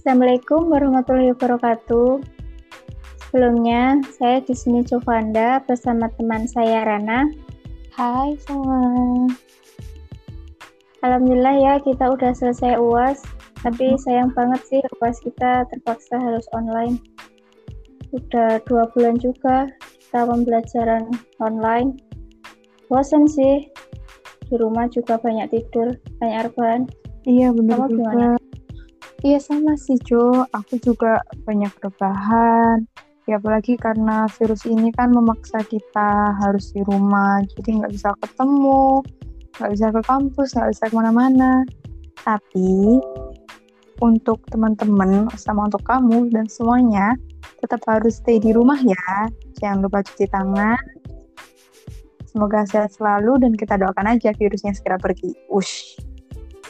Assalamualaikum warahmatullahi wabarakatuh. Sebelumnya, saya di sini Jovanda bersama teman saya Rana. Hai semua. Alhamdulillah ya kita udah selesai UAS, tapi sayang banget sih UAS kita terpaksa harus online. Udah dua bulan juga kita pembelajaran online. Bosan sih, di rumah juga banyak tidur, banyak rebahan. Iya benar juga. gimana? Iya sama sih Jo, aku juga banyak rebahan. Ya apalagi karena virus ini kan memaksa kita harus di rumah, jadi nggak bisa ketemu, nggak bisa ke kampus, nggak bisa ke mana-mana. Tapi untuk teman-teman sama untuk kamu dan semuanya tetap harus stay di rumah ya. Jangan lupa cuci tangan. Semoga sehat selalu dan kita doakan aja virusnya segera pergi. Ush.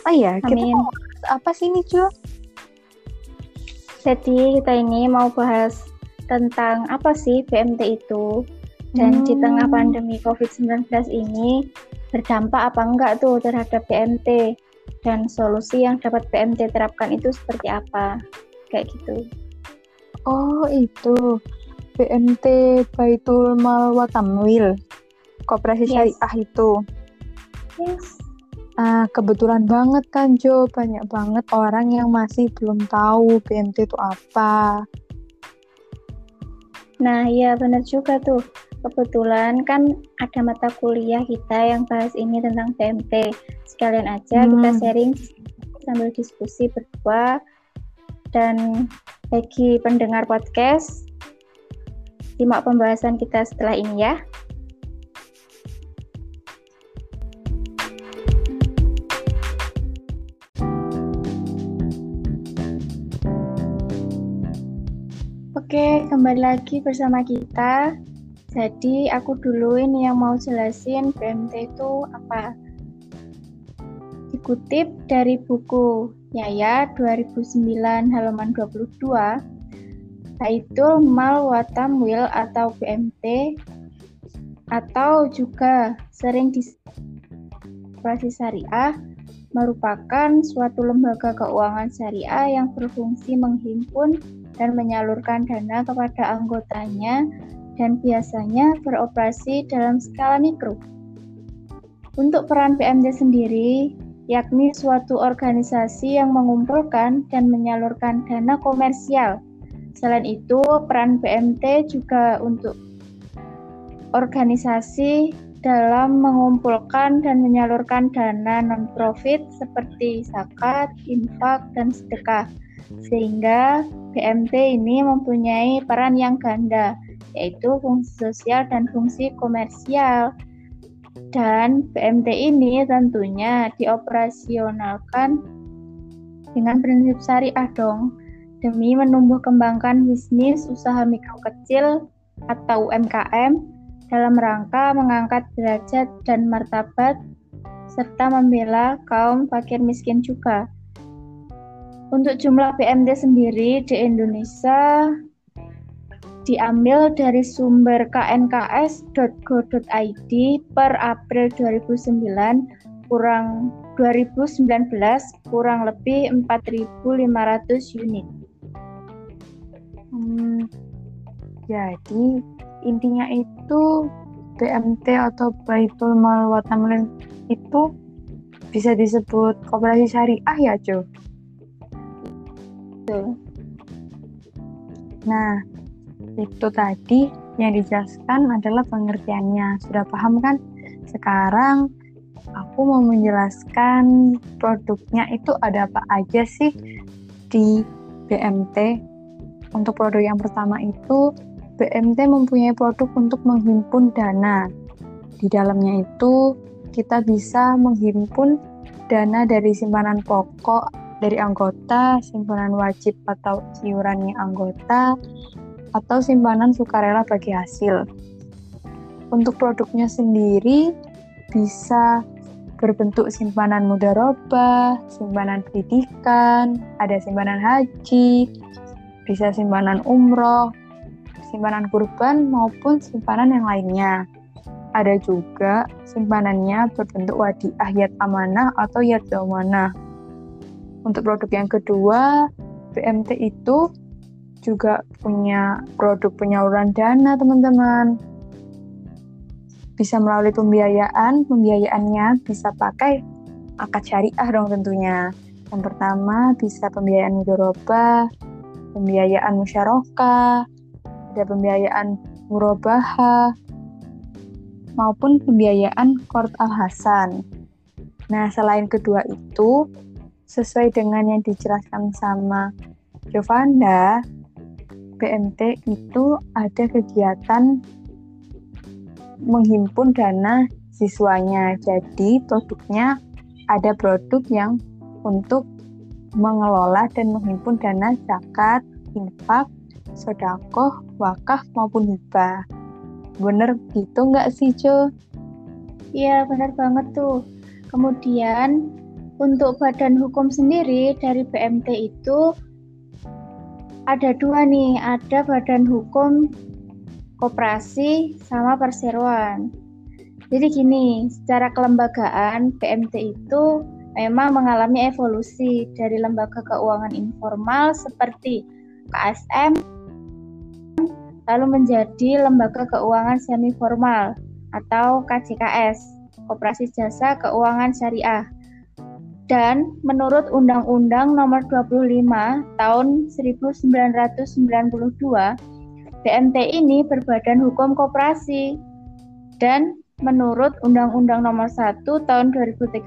Oh iya, kita Amin. mau bahas apa sih nih Jo? Jadi kita ini mau bahas tentang apa sih BMT itu dan di Hmm. tengah pandemi COVID-19 ini berdampak apa enggak tuh terhadap BMT dan solusi yang dapat BMT terapkan itu seperti apa kayak gitu. Oh itu BMT Baitul Mal Watamwil Koperasi Yes. Syariah itu Yes. Ah, kebetulan banget kan Jo banyak banget orang yang masih belum tahu BMT itu apa Nah, iya benar juga tuh. Kebetulan kan ada mata kuliah kita yang bahas ini tentang BMT. Sekalian aja Hmm. kita sharing sambil diskusi berdua. Dan bagi pendengar podcast, simak pembahasan kita setelah ini ya. Oke, kembali lagi bersama kita. Jadi, aku dulu ini yang mau jelasin BMT itu apa. Dikutip dari buku Yaya 2009 halaman 22, Baitul Mal Watamwil atau BMT atau juga sering disebut syariah merupakan suatu lembaga keuangan syariah yang berfungsi menghimpun dan menyalurkan dana kepada anggotanya dan biasanya beroperasi dalam skala mikro. Untuk peran BMT sendiri, yakni suatu organisasi yang mengumpulkan dan menyalurkan dana komersial. Selain itu, peran BMT juga untuk organisasi dalam mengumpulkan dan menyalurkan dana non-profit seperti zakat, infak, dan sedekah. Sehingga BMT ini mempunyai peran yang ganda, yaitu fungsi sosial dan fungsi komersial. Dan BMT ini tentunya dioperasionalkan dengan prinsip syariah dong, demi menumbuh kembangkan bisnis usaha mikro kecil atau UMKM dalam rangka mengangkat derajat dan martabat serta membela kaum fakir miskin juga. Untuk jumlah BMT sendiri di Indonesia diambil dari sumber knks.go.id per April 2009 kurang 2019 kurang lebih 4.500 unit. Hmm, jadi intinya itu BMT atau Baitul Mal Watamwil itu bisa disebut koperasi syariah ya Jo? Tuh. Nah, itu tadi yang dijelaskan adalah pengertiannya. Sudah paham kan? Sekarang aku mau menjelaskan produknya itu ada apa aja sih di BMT. Untuk produk yang pertama itu BMT mempunyai produk untuk menghimpun dana. Di dalamnya itu kita bisa menghimpun dana dari simpanan pokok dari anggota, simpanan wajib atau iurannya anggota, atau simpanan sukarela bagi hasil. Untuk produknya sendiri bisa berbentuk simpanan mudarobah, simpanan pendidikan, ada simpanan haji, bisa simpanan umroh, simpanan kurban maupun simpanan yang lainnya. Ada juga simpanannya berbentuk wadiah yat amanah atau yat amanah. Untuk produk yang kedua, BMT itu juga punya produk penyaluran dana, teman-teman. Bisa melalui pembiayaan, pembiayaannya bisa pakai akad syariah dong tentunya. Yang pertama bisa pembiayaan mudoroba, pembiayaan musyarakah, ada pembiayaan murabaha, maupun pembiayaan Kort Al-Hasan. Nah, selain kedua itu, sesuai dengan yang dijelaskan sama Jovanda, BMT itu ada kegiatan menghimpun dana siswanya. Jadi produknya ada produk yang untuk mengelola dan menghimpun dana zakat, infak, sodakoh, wakaf maupun hibah. Bener gitu nggak sih, Jo? Iya, benar banget tuh. Kemudian untuk badan hukum sendiri dari BMT itu ada dua nih, ada badan hukum koperasi sama perseroan. Jadi gini, secara kelembagaan PMT itu memang mengalami evolusi dari lembaga keuangan informal seperti KSM lalu menjadi lembaga keuangan semi formal atau KJKS, Koperasi Jasa Keuangan Syariah dan menurut Undang-Undang Nomor 25 Tahun 1992, BMT ini berbadan hukum koperasi. Dan menurut Undang-Undang Nomor 1 Tahun 2013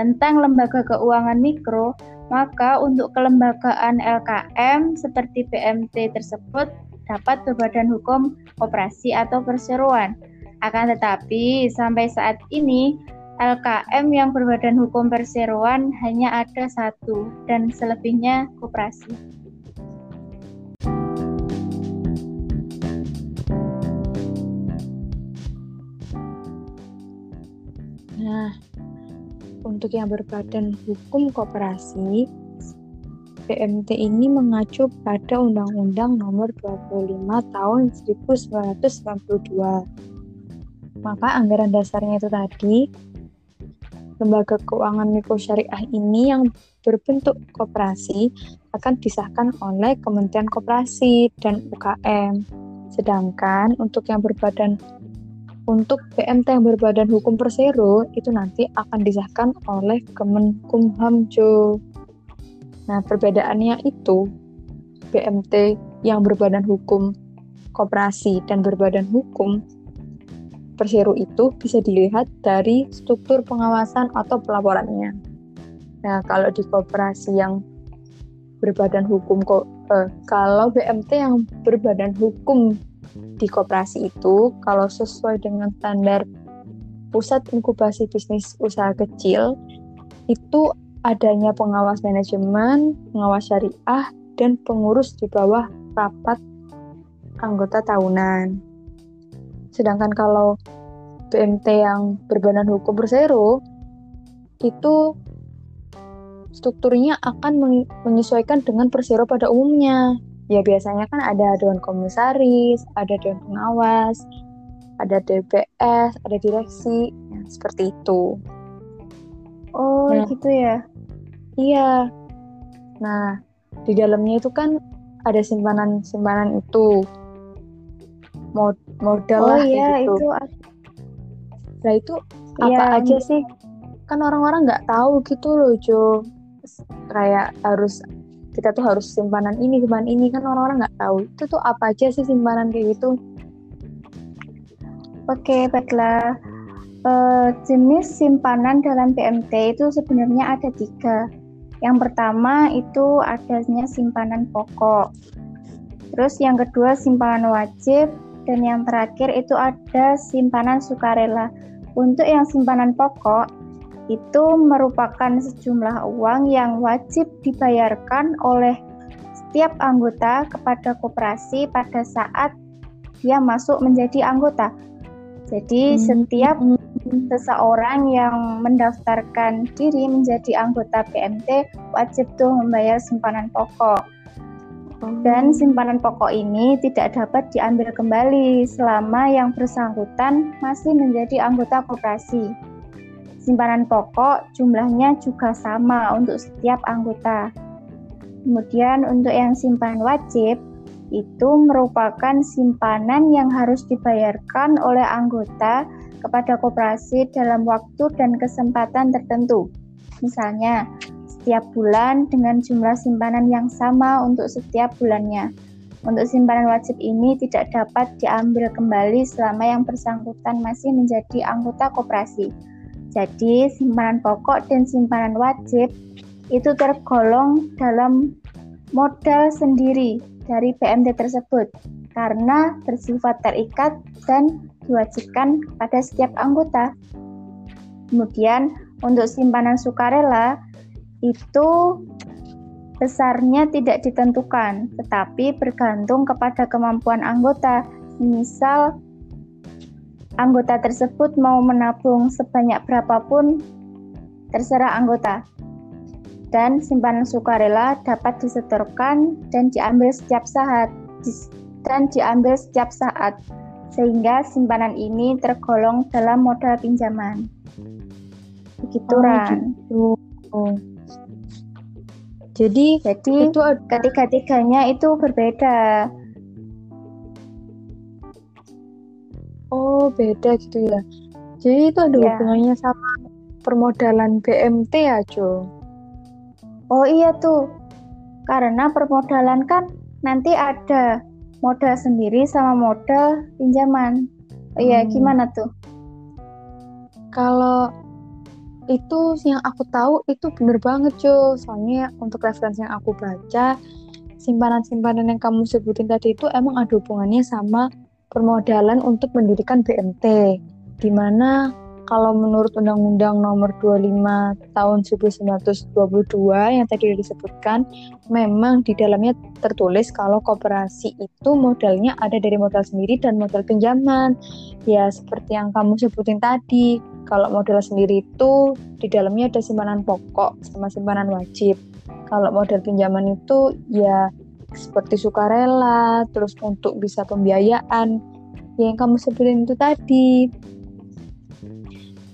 tentang lembaga keuangan mikro, maka untuk kelembagaan LKM seperti BMT tersebut dapat berbadan hukum koperasi atau perseroan. Akan tetapi sampai saat ini LKM yang berbadan hukum perseroan hanya ada satu dan selebihnya koperasi. Nah, untuk yang berbadan hukum koperasi, PMT ini mengacu pada Undang-Undang Nomor 25 Tahun 1992. Maka anggaran dasarnya itu tadi lembaga keuangan mikro syariah ini yang berbentuk koperasi akan disahkan oleh Kementerian Koperasi dan UKM. Sedangkan untuk yang berbadan untuk PMT yang berbadan hukum persero itu nanti akan disahkan oleh Kemenkumham Jo. Nah, perbedaannya itu PMT yang berbadan hukum koperasi dan berbadan hukum Persero itu bisa dilihat dari struktur pengawasan atau pelaporannya. Nah, kalau di koperasi yang berbadan hukum eh, kalau BMT yang berbadan hukum di koperasi itu kalau sesuai dengan standar pusat inkubasi bisnis usaha kecil itu adanya pengawas manajemen, pengawas syariah, dan pengurus di bawah rapat anggota tahunan. Sedangkan kalau BMT yang berbadan hukum bersero itu strukturnya akan menyesuaikan dengan persero pada umumnya. Ya biasanya kan ada dewan komisaris, ada dewan pengawas, ada DPS, ada direksi, ya, seperti itu. Oh nah, gitu ya? Iya. Nah di dalamnya itu kan ada simpanan-simpanan itu mod modal oh, lah iya, gitu. itu nah itu apa ya, aja sih. Kan orang-orang nggak tahu gitu loh Jo. Kayak harus kita tuh harus simpanan ini simpanan ini. Kan orang-orang nggak tahu. Itu tuh apa aja sih simpanan kayak gitu? Oke baiklah. Uh, jenis simpanan dalam PMT itu sebenarnya ada tiga. Yang pertama itu adanya simpanan pokok. Terus yang kedua simpanan wajib dan yang terakhir itu ada simpanan sukarela. Untuk yang simpanan pokok itu merupakan sejumlah uang yang wajib dibayarkan oleh setiap anggota kepada koperasi pada saat dia masuk menjadi anggota. Jadi hmm. setiap seseorang yang mendaftarkan diri menjadi anggota PMT wajib tuh membayar simpanan pokok. Dan simpanan pokok ini tidak dapat diambil kembali selama yang bersangkutan masih menjadi anggota koperasi. Simpanan pokok jumlahnya juga sama untuk setiap anggota. Kemudian untuk yang simpanan wajib itu merupakan simpanan yang harus dibayarkan oleh anggota kepada koperasi dalam waktu dan kesempatan tertentu. Misalnya, setiap bulan dengan jumlah simpanan yang sama untuk setiap bulannya. Untuk simpanan wajib ini tidak dapat diambil kembali selama yang bersangkutan masih menjadi anggota koperasi. Jadi, simpanan pokok dan simpanan wajib itu tergolong dalam modal sendiri dari BMT tersebut karena bersifat terikat dan diwajibkan pada setiap anggota. Kemudian untuk simpanan sukarela itu besarnya tidak ditentukan, tetapi bergantung kepada kemampuan anggota. Misal anggota tersebut mau menabung sebanyak berapapun terserah anggota dan simpanan sukarela dapat disetorkan dan diambil setiap saat dan diambil setiap saat sehingga simpanan ini tergolong dalam modal pinjaman. Begitu oh, Ran. Gitu. Oh. Jadi, Jadi itu ketiga-tiganya itu berbeda. Oh, beda gitu ya. Jadi itu ada ya. hubungannya sama permodalan BMT ya, Jo? Oh iya tuh, karena permodalan kan nanti ada modal sendiri sama modal pinjaman. Oh iya, hmm. gimana tuh? Kalau itu yang aku tahu itu bener banget cuy soalnya untuk referensi yang aku baca simpanan-simpanan yang kamu sebutin tadi itu emang ada hubungannya sama permodalan untuk mendirikan BMT di mana kalau menurut Undang-Undang Nomor 25 Tahun 1922 yang tadi disebutkan, memang di dalamnya tertulis kalau koperasi itu modalnya ada dari modal sendiri dan modal pinjaman. Ya seperti yang kamu sebutin tadi, kalau modal sendiri itu di dalamnya ada simpanan pokok sama simpanan wajib. Kalau modal pinjaman itu ya seperti sukarela, terus untuk bisa pembiayaan yang kamu sebutin itu tadi.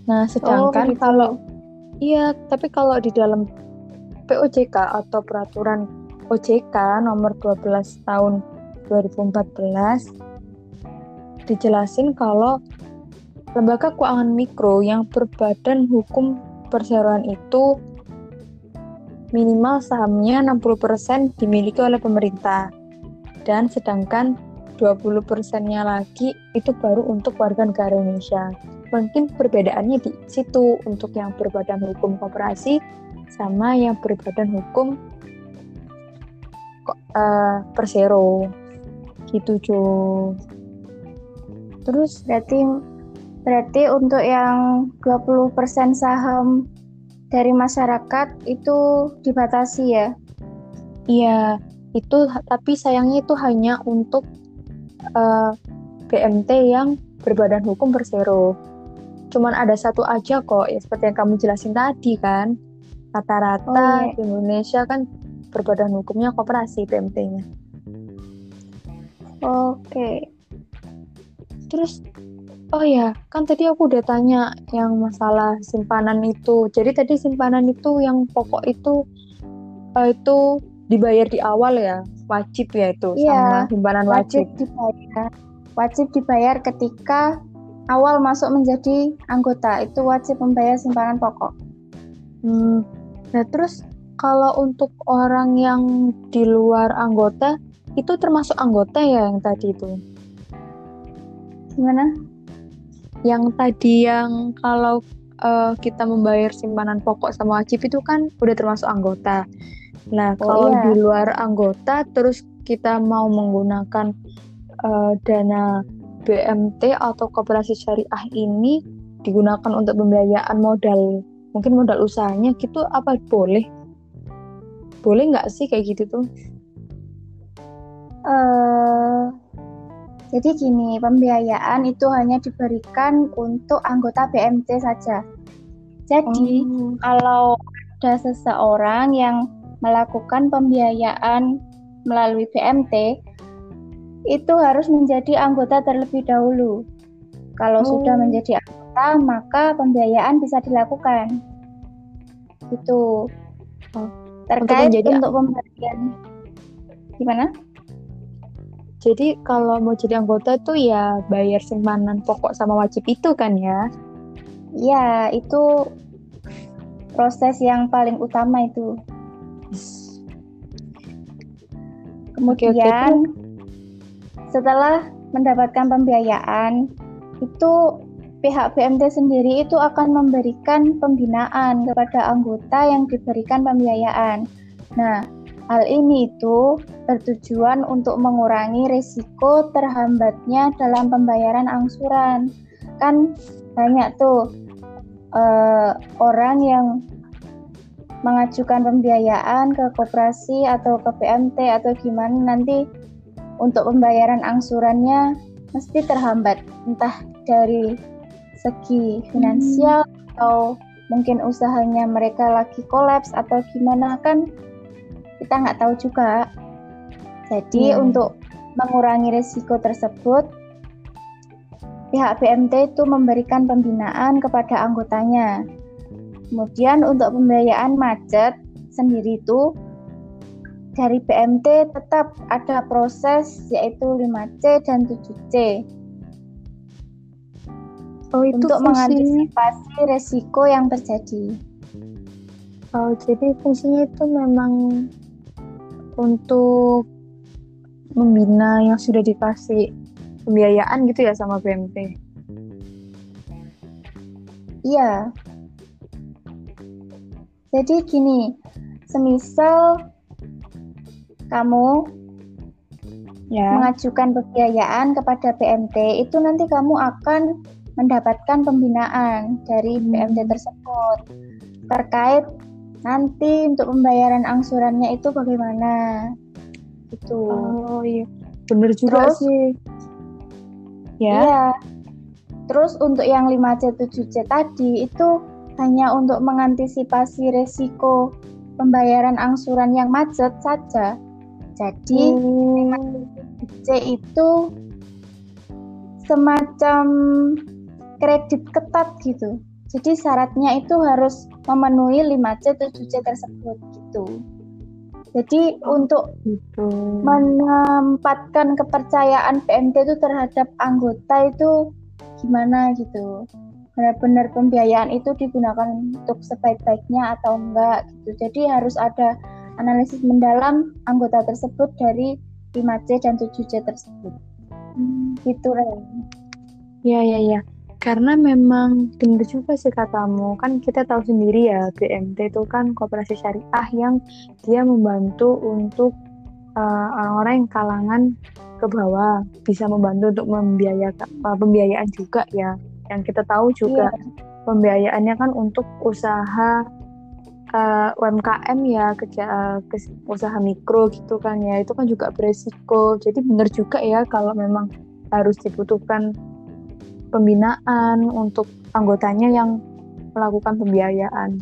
Nah, sedangkan oh, gitu. kalau iya, tapi kalau di dalam POJK atau peraturan OJK nomor 12 tahun 2014 dijelasin kalau lembaga keuangan mikro yang berbadan hukum perseroan itu minimal sahamnya 60% dimiliki oleh pemerintah dan sedangkan 20 persennya lagi itu baru untuk warga negara Indonesia. Mungkin perbedaannya di situ untuk yang berbadan hukum koperasi sama yang berbadan hukum uh, persero gitu cuy. Terus berarti berarti untuk yang 20% saham dari masyarakat itu dibatasi ya? Iya, itu tapi sayangnya itu hanya untuk uh, eh, BMT yang berbadan hukum bersero. Cuman ada satu aja kok, ya seperti yang kamu jelasin tadi kan. Rata-rata oh, iya. di Indonesia kan berbadan hukumnya koperasi BMT-nya. Oke. Terus, oh ya, kan tadi aku udah tanya yang masalah simpanan itu. Jadi tadi simpanan itu yang pokok itu uh, itu dibayar di awal ya, wajib ya itu iya, sama simpanan wajib. Wajib dibayar. Wajib dibayar ketika awal masuk menjadi anggota itu wajib membayar simpanan pokok. Hmm. Nah terus kalau untuk orang yang di luar anggota itu termasuk anggota ya yang tadi itu? Gimana? Yang tadi yang kalau uh, kita membayar simpanan pokok sama wajib itu kan udah termasuk anggota. Nah, oh, kalau iya. di luar anggota terus kita mau menggunakan uh, dana BMT atau koperasi syariah ini digunakan untuk pembiayaan modal mungkin modal usahanya gitu apa boleh boleh nggak sih kayak gitu tuh uh, jadi gini pembiayaan itu hanya diberikan untuk anggota BMT saja jadi oh. kalau ada seseorang yang melakukan pembiayaan melalui BMT itu harus menjadi anggota terlebih dahulu. Kalau oh. sudah menjadi anggota, maka pembiayaan bisa dilakukan. Itu. Oh. terkait untuk, untuk pembagian gimana? Jadi kalau mau jadi anggota tuh ya bayar simpanan pokok sama wajib itu kan ya? Ya, itu proses yang paling utama itu. Kemudian okay, okay. setelah mendapatkan pembiayaan itu pihak BMT sendiri itu akan memberikan pembinaan kepada anggota yang diberikan pembiayaan. Nah, hal ini itu bertujuan untuk mengurangi risiko terhambatnya dalam pembayaran angsuran. Kan banyak tuh uh, orang yang mengajukan pembiayaan ke koperasi atau ke BMT atau gimana nanti untuk pembayaran angsurannya mesti terhambat entah dari segi finansial hmm. atau mungkin usahanya mereka lagi kolaps atau gimana kan kita nggak tahu juga. Jadi hmm. untuk mengurangi risiko tersebut, pihak BMT itu memberikan pembinaan kepada anggotanya. Kemudian untuk pembiayaan macet sendiri itu dari BMT tetap ada proses yaitu 5C dan 7C Oh, itu untuk fungsi... mengantisipasi resiko yang terjadi. Oh, jadi fungsinya itu memang untuk membina yang sudah dikasih pembiayaan gitu ya sama BMT. Iya. Jadi gini, semisal kamu ya. mengajukan pembiayaan kepada BMT, itu nanti kamu akan mendapatkan pembinaan dari BMT hmm. tersebut terkait nanti untuk pembayaran angsurannya itu bagaimana? Itu oh iya. Benar juga terus, sih. Ya? Iya. Terus untuk yang 5C 7C tadi itu hanya untuk mengantisipasi resiko pembayaran angsuran yang macet saja. Jadi hmm. 5C itu semacam kredit ketat gitu. Jadi syaratnya itu harus memenuhi 5C 7C tersebut gitu. Jadi untuk gitu. menempatkan kepercayaan PMT itu terhadap anggota itu gimana gitu. Benar-benar pembiayaan itu digunakan untuk sebaik-baiknya atau enggak gitu. Jadi harus ada analisis mendalam anggota tersebut dari 5C dan 7C tersebut. Hmm. Gitu Ren. Ya ya ya karena memang benar juga sih katamu kan kita tahu sendiri ya BMT itu kan kooperasi syariah yang dia membantu untuk uh, orang-orang yang kalangan ke bawah bisa membantu untuk membiayakan uh, pembiayaan juga ya. Yang kita tahu juga yeah. pembiayaannya kan untuk usaha uh, UMKM ya kerja uh, usaha mikro gitu kan ya. Itu kan juga beresiko. Jadi benar juga ya kalau memang harus dibutuhkan pembinaan untuk anggotanya yang melakukan pembiayaan.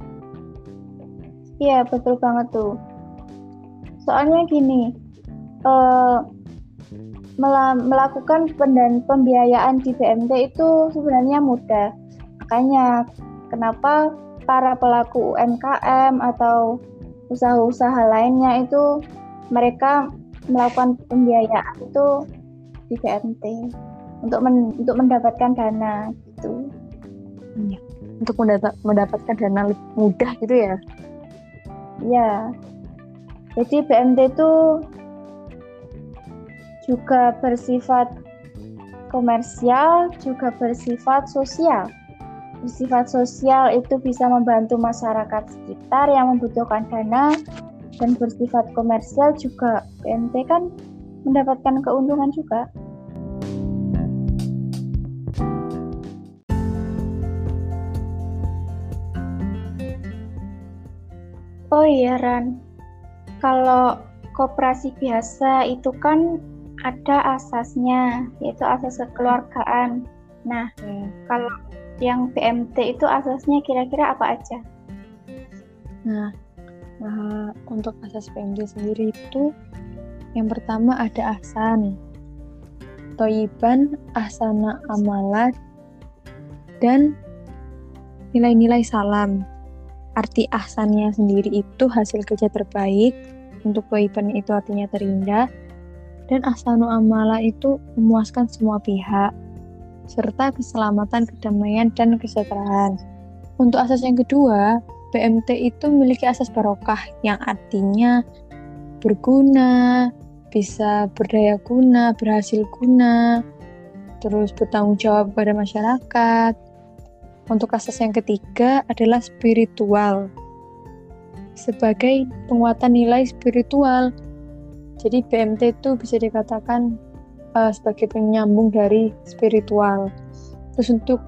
Iya, betul banget tuh. Soalnya gini, uh, melakukan pendan pembiayaan di BMT itu sebenarnya mudah. Makanya kenapa para pelaku UMKM atau usaha-usaha lainnya itu mereka melakukan pembiayaan itu di BMT untuk men, untuk mendapatkan dana gitu. Iya. Untuk mendapatkan dana mudah gitu ya? Iya. Jadi BMT itu juga bersifat komersial, juga bersifat sosial. Bersifat sosial itu bisa membantu masyarakat sekitar yang membutuhkan dana dan bersifat komersial juga BMT kan mendapatkan keuntungan juga. Oh iya Ran, kalau koperasi biasa itu kan ada asasnya, yaitu asas kekeluargaan. Nah, hmm. kalau yang BMT itu asasnya kira-kira apa aja? Nah, uh, untuk asas BMT sendiri itu yang pertama ada ahsan, toyiban, ahsana amalat, dan nilai-nilai salam. Arti ahsannya sendiri itu hasil kerja terbaik, untuk kewaiban itu artinya terindah, dan ahsanu amala itu memuaskan semua pihak, serta keselamatan, kedamaian, dan kesejahteraan. Untuk asas yang kedua, BMT itu memiliki asas barokah yang artinya berguna, bisa berdaya guna, berhasil guna, terus bertanggung jawab kepada masyarakat. Untuk asas yang ketiga adalah spiritual. Sebagai penguatan nilai spiritual. Jadi BMT itu bisa dikatakan uh, sebagai penyambung dari spiritual. Terus untuk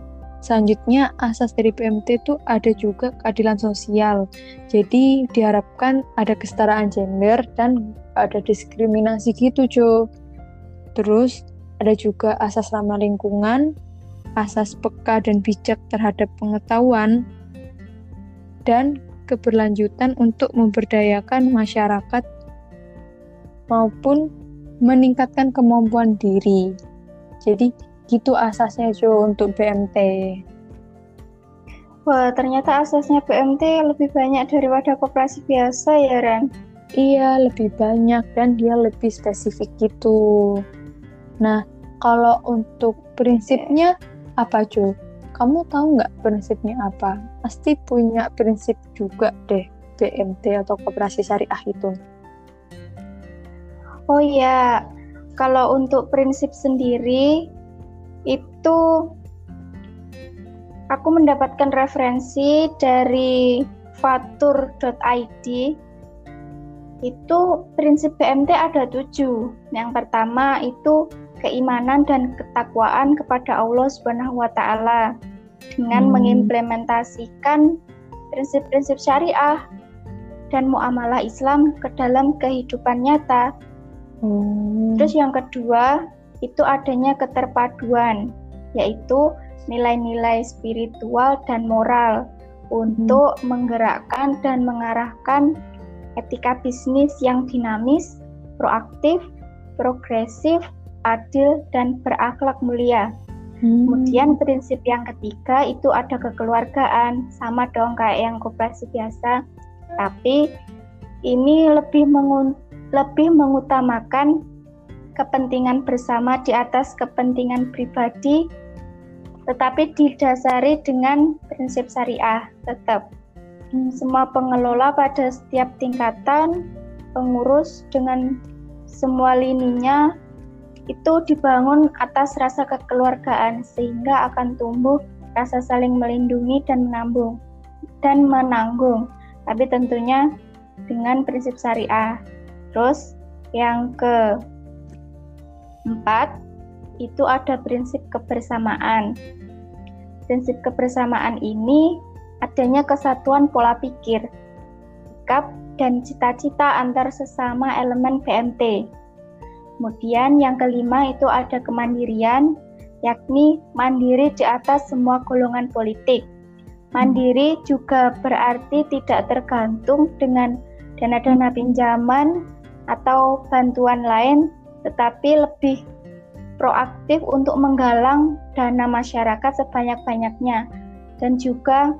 Selanjutnya, asas dari PMT itu ada juga keadilan sosial. Jadi diharapkan ada kesetaraan gender dan ada diskriminasi gitu, Jo. Terus ada juga asas ramah lingkungan, asas peka dan bijak terhadap pengetahuan, dan keberlanjutan untuk memberdayakan masyarakat maupun meningkatkan kemampuan diri. Jadi gitu asasnya Jo untuk BMT. Wah, ternyata asasnya BMT lebih banyak daripada koperasi biasa ya, Ren? Iya, lebih banyak dan dia lebih spesifik gitu. Nah, kalau untuk prinsipnya apa, Jo? Kamu tahu nggak prinsipnya apa? Pasti punya prinsip juga deh, BMT atau koperasi syariah itu. Oh iya, kalau untuk prinsip sendiri, itu aku mendapatkan referensi dari fatur.id itu prinsip BMT ada tujuh. Yang pertama itu keimanan dan ketakwaan kepada Allah Subhanahu wa taala dengan hmm. mengimplementasikan prinsip-prinsip syariah dan muamalah Islam ke dalam kehidupan nyata. Hmm. Terus yang kedua, itu adanya keterpaduan, yaitu nilai-nilai spiritual dan moral untuk hmm. menggerakkan dan mengarahkan etika bisnis yang dinamis, proaktif, progresif, adil, dan berakhlak mulia. Hmm. Kemudian prinsip yang ketiga itu ada kekeluargaan, sama dong kayak yang koperasi biasa, tapi ini lebih mengun lebih mengutamakan kepentingan bersama di atas kepentingan pribadi, tetapi didasari dengan prinsip syariah tetap. Hmm, semua pengelola pada setiap tingkatan, pengurus dengan semua lininya itu dibangun atas rasa kekeluargaan sehingga akan tumbuh rasa saling melindungi dan menambung dan menanggung tapi tentunya dengan prinsip syariah terus yang ke Empat, itu ada prinsip kebersamaan. Prinsip kebersamaan ini adanya kesatuan pola pikir, sikap, dan cita-cita antar sesama elemen BMT. Kemudian yang kelima itu ada kemandirian, yakni mandiri di atas semua golongan politik. Mandiri juga berarti tidak tergantung dengan dana-dana pinjaman atau bantuan lain tetapi lebih proaktif untuk menggalang dana masyarakat sebanyak-banyaknya dan juga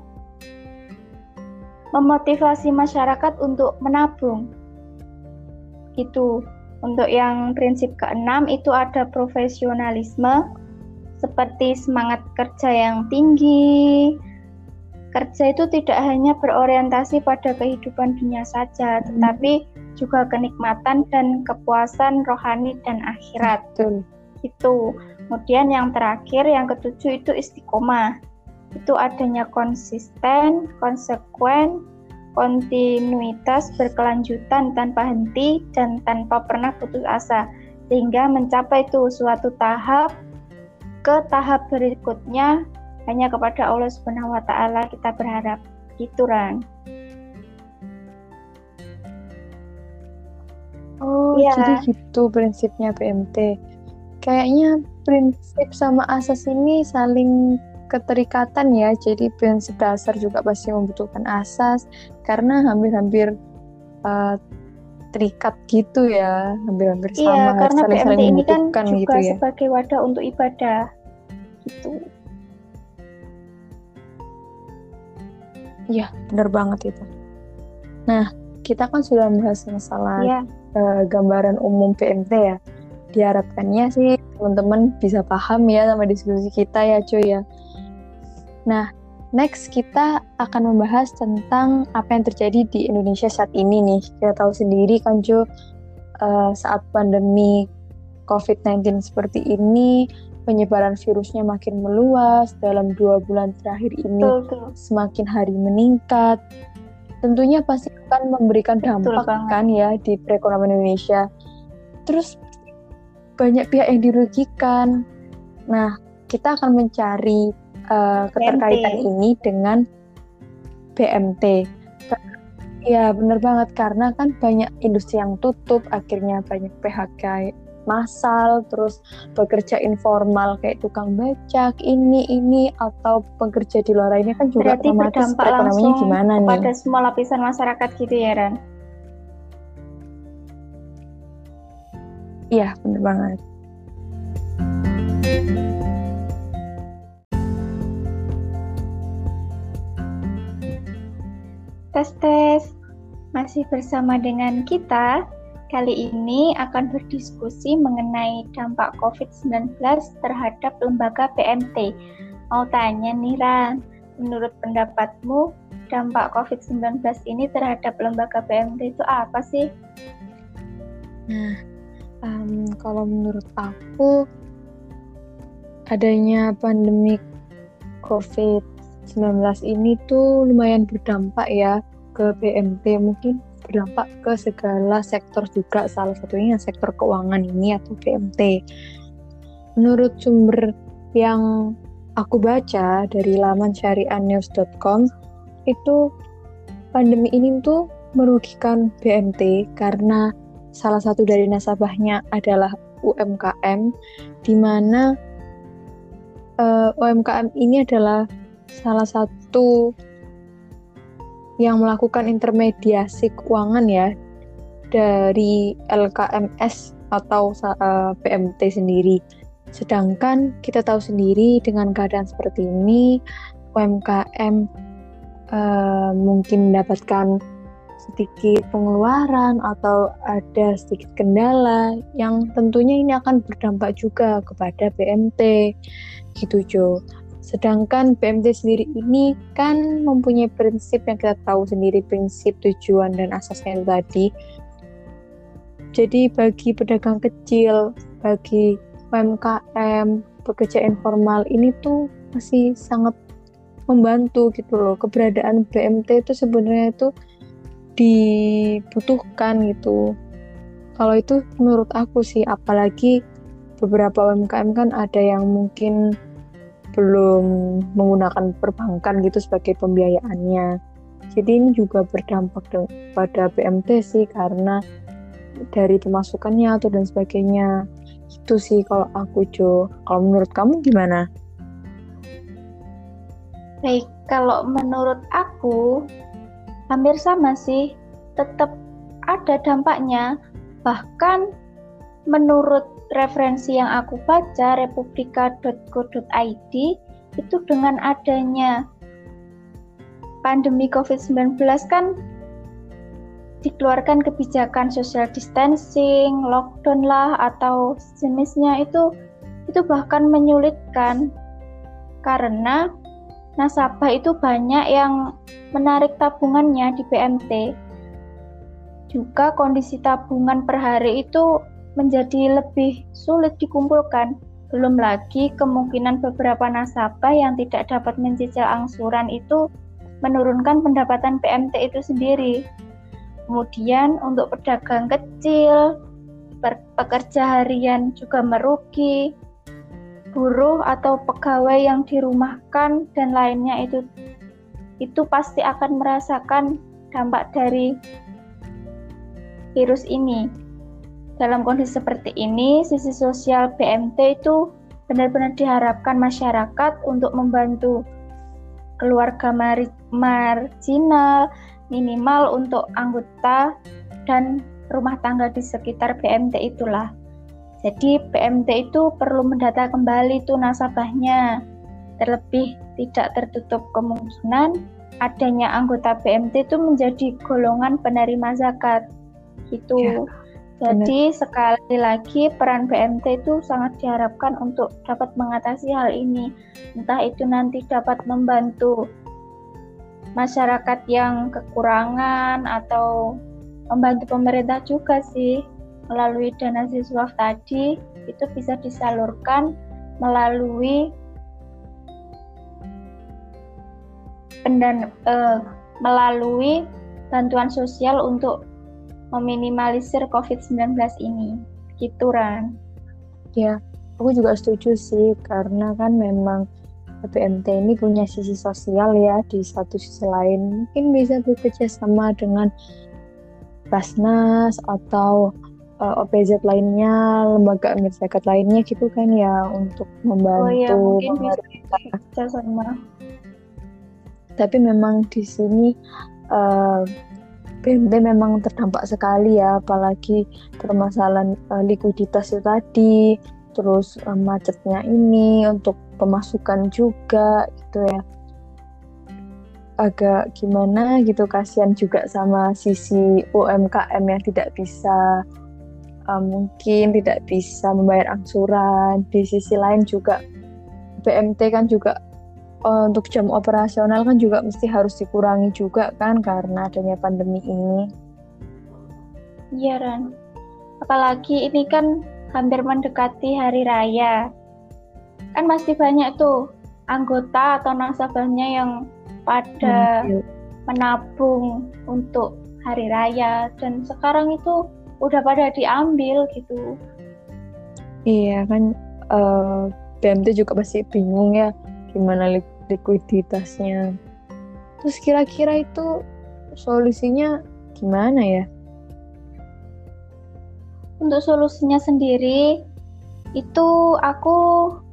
memotivasi masyarakat untuk menabung. Itu untuk yang prinsip keenam itu ada profesionalisme seperti semangat kerja yang tinggi. Kerja itu tidak hanya berorientasi pada kehidupan dunia saja, tetapi juga kenikmatan dan kepuasan rohani dan akhirat. Betul. Itu. Kemudian yang terakhir, yang ketujuh itu istiqomah. Itu adanya konsisten, konsekuen, kontinuitas berkelanjutan tanpa henti dan tanpa pernah putus asa sehingga mencapai itu suatu tahap ke tahap berikutnya hanya kepada Allah Subhanahu wa taala kita berharap. Gitu Ran. Oh, ya. jadi gitu prinsipnya PMT. Kayaknya prinsip sama asas ini saling keterikatan ya. Jadi prinsip dasar juga pasti membutuhkan asas karena hampir-hampir uh, terikat gitu ya, hampir-hampir iya, sama. Iya, karena saling PMT ini kan juga gitu ya. sebagai wadah untuk ibadah gitu. Iya, benar banget itu. Nah, kita kan sudah membahas masalah Iya, uh, gambaran umum PMT ya. Diharapkannya sih teman-teman bisa paham ya sama diskusi kita ya cuy ya. Nah, next kita akan membahas tentang apa yang terjadi di Indonesia saat ini nih. Kita tahu sendiri kan cuy, uh, saat pandemi COVID-19 seperti ini, penyebaran virusnya makin meluas dalam dua bulan terakhir ini betul, betul. semakin hari meningkat. Tentunya pasti akan memberikan dampak kan ya di perekonomian Indonesia. Terus banyak pihak yang dirugikan. Nah, kita akan mencari uh, keterkaitan BMT. ini dengan BMT. Ya, benar banget karena kan banyak industri yang tutup, akhirnya banyak PHK massal, terus pekerja informal kayak tukang becak, ini ini atau pekerja di luar lainnya kan juga Berarti otomatis perekonomiannya gimana nih? Pada semua lapisan masyarakat gitu ya, Ran? Iya, benar banget. Tes tes, masih bersama dengan kita kali ini akan berdiskusi mengenai dampak COVID-19 terhadap lembaga PMT. Mau tanya nih Ran, menurut pendapatmu dampak COVID-19 ini terhadap lembaga PMT itu apa sih? Nah, um, kalau menurut aku adanya pandemi COVID-19 ini tuh lumayan berdampak ya ke PMT mungkin berdampak ke segala sektor juga salah satunya sektor keuangan ini atau PMT. Menurut sumber yang aku baca dari laman syariahnews.com itu pandemi ini tuh merugikan BMT karena salah satu dari nasabahnya adalah UMKM di mana uh, eh, UMKM ini adalah salah satu yang melakukan intermediasi keuangan ya dari LKMS atau uh, eh, PMT sendiri. Sedangkan kita tahu sendiri dengan keadaan seperti ini UMKM uh, mungkin mendapatkan sedikit pengeluaran atau ada sedikit kendala yang tentunya ini akan berdampak juga kepada PMT gitu Jo. Sedangkan BMT sendiri ini kan mempunyai prinsip yang kita tahu sendiri, prinsip tujuan dan asasnya itu tadi. Jadi bagi pedagang kecil, bagi UMKM, pekerja informal ini tuh masih sangat membantu gitu loh. Keberadaan BMT itu sebenarnya itu dibutuhkan gitu. Kalau itu menurut aku sih, apalagi beberapa UMKM kan ada yang mungkin belum menggunakan perbankan gitu sebagai pembiayaannya. Jadi ini juga berdampak pada BMT sih karena dari pemasukannya atau dan sebagainya. Itu sih kalau aku Jo. Kalau menurut kamu gimana? Baik, kalau menurut aku hampir sama sih. Tetap ada dampaknya. Bahkan menurut referensi yang aku baca republika.co.id itu dengan adanya pandemi COVID-19 kan dikeluarkan kebijakan social distancing, lockdown lah atau jenisnya itu itu bahkan menyulitkan karena nasabah itu banyak yang menarik tabungannya di PMT. Juga kondisi tabungan per hari itu menjadi lebih sulit dikumpulkan. Belum lagi kemungkinan beberapa nasabah yang tidak dapat mencicil angsuran itu menurunkan pendapatan PMT itu sendiri. Kemudian untuk pedagang kecil, pekerja harian juga merugi, buruh atau pegawai yang dirumahkan dan lainnya itu itu pasti akan merasakan dampak dari virus ini. Dalam kondisi seperti ini, sisi sosial BMT itu benar-benar diharapkan masyarakat untuk membantu keluarga marginal, minimal untuk anggota dan rumah tangga di sekitar BMT itulah. Jadi BMT itu perlu mendata kembali tuh nasabahnya. Terlebih tidak tertutup kemungkinan adanya anggota BMT itu menjadi golongan penerima zakat gitu. Ya, Jadi benar. sekali lagi peran BMT itu sangat diharapkan untuk dapat mengatasi hal ini. Entah itu nanti dapat membantu masyarakat yang kekurangan atau membantu pemerintah juga sih melalui dana siswa tadi itu bisa disalurkan melalui pendan uh, melalui bantuan sosial untuk meminimalisir COVID-19 ini. Gitu, Ran. Ya, aku juga setuju sih, karena kan memang PMT ini punya sisi sosial ya, di satu sisi lain mungkin bisa bekerja sama dengan Basnas atau uh, eh, OPZ lainnya, lembaga masyarakat lainnya gitu kan ya, untuk membantu oh, iya, mungkin bisa bekerja sama tapi memang di sini uh, BMT memang terdampak sekali ya apalagi permasalahan uh, likuiditas itu tadi terus uh, macetnya ini untuk pemasukan juga gitu ya. Agak gimana gitu kasihan juga sama sisi UMKM yang tidak bisa uh, mungkin tidak bisa membayar angsuran. Di sisi lain juga BMT kan juga uh, untuk jam operasional kan juga mesti harus dikurangi juga kan karena adanya pandemi ini. Iya Ran. Apalagi ini kan hampir mendekati hari raya. Kan masih banyak tuh anggota atau nasabahnya yang pada hmm, menabung untuk hari raya dan sekarang itu udah pada diambil gitu. Iya kan uh, eh, BMT juga masih bingung ya gimana likuiditasnya. Terus kira-kira itu solusinya gimana ya? Untuk solusinya sendiri itu aku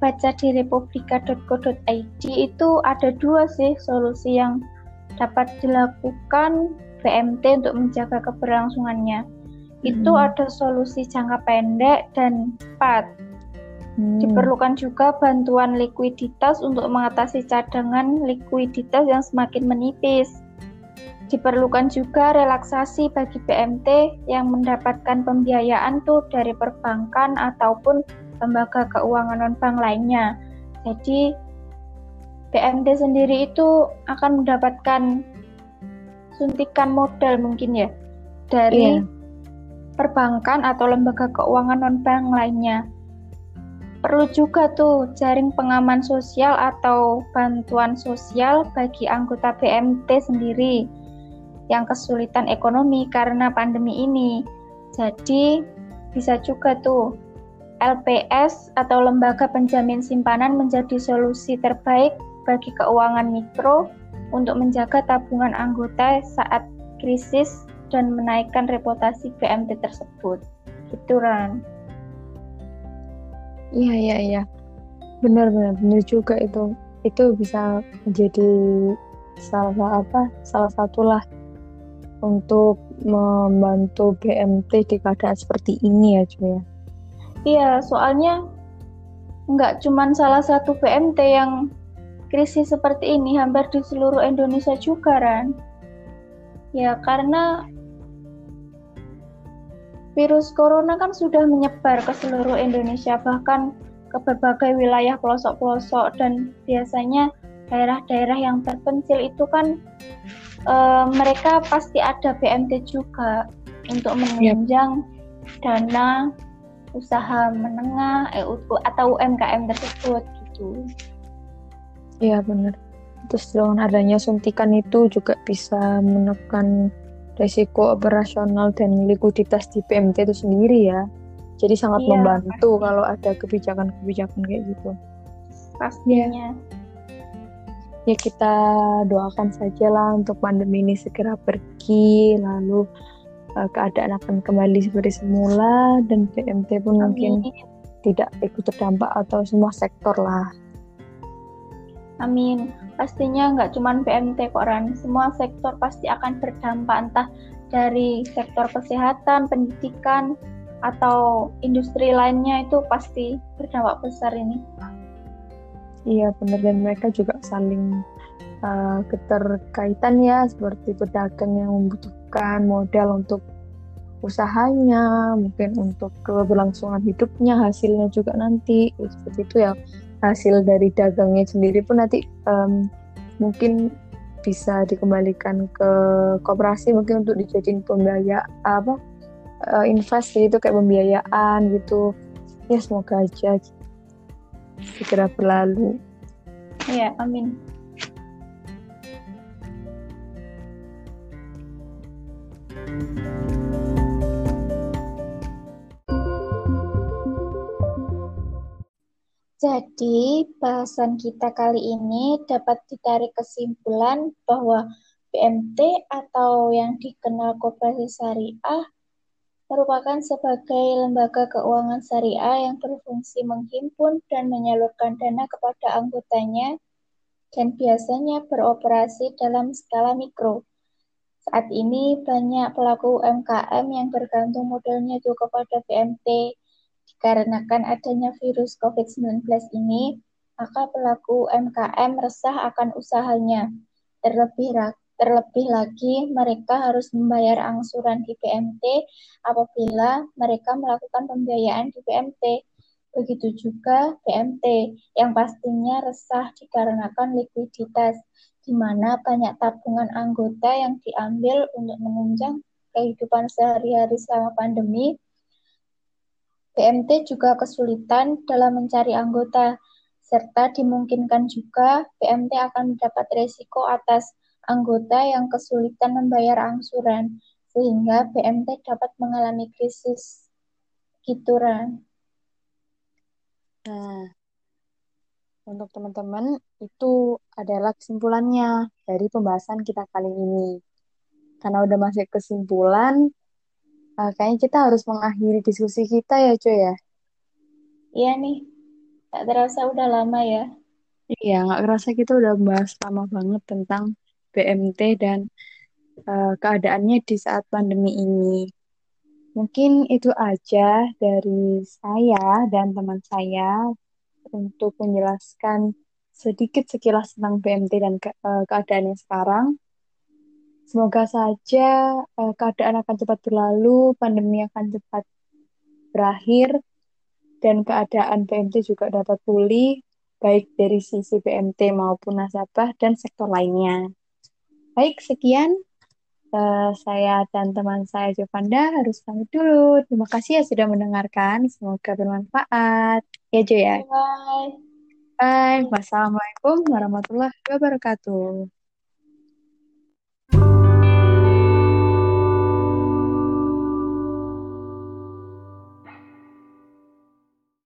baca di republika.co.id itu ada dua sih solusi yang dapat dilakukan BMT untuk menjaga keberlangsungannya. Hmm. Itu ada solusi jangka pendek dan cepat. Hmm. Diperlukan juga bantuan likuiditas untuk mengatasi cadangan likuiditas yang semakin menipis. Diperlukan juga relaksasi bagi BMT yang mendapatkan pembiayaan tuh dari perbankan ataupun lembaga keuangan non-bank lainnya. Jadi BMT sendiri itu akan mendapatkan suntikan modal mungkin ya dari yeah. perbankan atau lembaga keuangan non-bank lainnya perlu juga tuh jaring pengaman sosial atau bantuan sosial bagi anggota BMT sendiri yang kesulitan ekonomi karena pandemi ini. Jadi bisa juga tuh LPS atau lembaga penjamin simpanan menjadi solusi terbaik bagi keuangan mikro untuk menjaga tabungan anggota saat krisis dan menaikkan reputasi BMT tersebut. Gitu Ran. Iya iya iya. Benar benar benar juga itu. Itu bisa menjadi salah apa? Salah satulah untuk membantu BMT di keadaan seperti ini ya cuy ya. Iya, soalnya nggak cuma salah satu BMT yang krisis seperti ini, hampir di seluruh Indonesia juga, kan? Ya, karena virus corona kan sudah menyebar ke seluruh Indonesia bahkan ke berbagai wilayah pelosok-pelosok dan biasanya daerah-daerah yang terpencil itu kan e, mereka pasti ada BMT juga untuk menunjang yep. dana usaha menengah eh, atau UMKM tersebut gitu. Iya benar. Terus dengan adanya suntikan itu juga bisa menekan resiko operasional dan likuiditas di PMT itu sendiri ya. Jadi sangat iya, membantu pasti. kalau ada kebijakan-kebijakan kayak gitu. Pastinya. Ya. ya kita doakan saja lah untuk pandemi ini segera pergi, lalu uh, keadaan akan kembali seperti semula dan PMT pun Amin. mungkin tidak ikut terdampak atau semua sektor lah. Amin. Pastinya nggak cuma PMT kok Ran, semua sektor pasti akan berdampak entah dari sektor kesehatan, pendidikan, atau industri lainnya itu pasti berdampak besar ini. Iya benar. Dan mereka juga saling uh, keterkaitan ya seperti pedagang yang membutuhkan modal untuk usahanya, mungkin untuk keberlangsungan hidupnya, hasilnya juga nanti seperti itu ya hasil dari dagangnya sendiri pun nanti um, mungkin bisa dikembalikan ke koperasi mungkin untuk dijadiin pembiaya apa uh, invest gitu kayak pembiayaan gitu. Ya semoga aja segera berlalu. Ya amin Jadi, bahasan kita kali ini dapat ditarik kesimpulan bahwa BMT atau yang dikenal Koperasi Syariah merupakan sebagai lembaga keuangan syariah yang berfungsi menghimpun dan menyalurkan dana kepada anggotanya dan biasanya beroperasi dalam skala mikro. Saat ini banyak pelaku UMKM yang bergantung modalnya itu kepada BMT Dikarenakan adanya virus COVID-19 ini, maka pelaku UMKM resah akan usahanya. Terlebih, terlebih lagi, mereka harus membayar angsuran di BMT apabila mereka melakukan pembiayaan di BMT. Begitu juga BMT yang pastinya resah dikarenakan likuiditas, di mana banyak tabungan anggota yang diambil untuk menunjang kehidupan sehari-hari selama pandemi BMT juga kesulitan dalam mencari anggota, serta dimungkinkan juga BMT akan mendapat risiko atas anggota yang kesulitan membayar angsuran, sehingga BMT dapat mengalami krisis. Gitu, Ran. Nah, untuk teman-teman, itu adalah kesimpulannya dari pembahasan kita kali ini. Karena udah masuk kesimpulan, uh, kayaknya kita harus mengakhiri diskusi kita ya cuy ya. Iya nih, tak terasa udah lama ya. Iya, nggak kerasa kita udah bahas lama banget tentang BMT dan uh, keadaannya di saat pandemi ini. Mungkin itu aja dari saya dan teman saya untuk menjelaskan sedikit sekilas tentang BMT dan ke, uh, keadaannya sekarang. Semoga saja uh, keadaan akan cepat berlalu, pandemi akan cepat berakhir, dan keadaan BMT juga dapat pulih, baik dari sisi BMT maupun nasabah dan sektor lainnya. Baik, sekian. Uh, saya dan teman saya Jovanda harus pamit dulu. Terima kasih ya sudah mendengarkan. Semoga bermanfaat. Ya, Jo ya. Bye. Bye. Wassalamualaikum warahmatullahi wabarakatuh.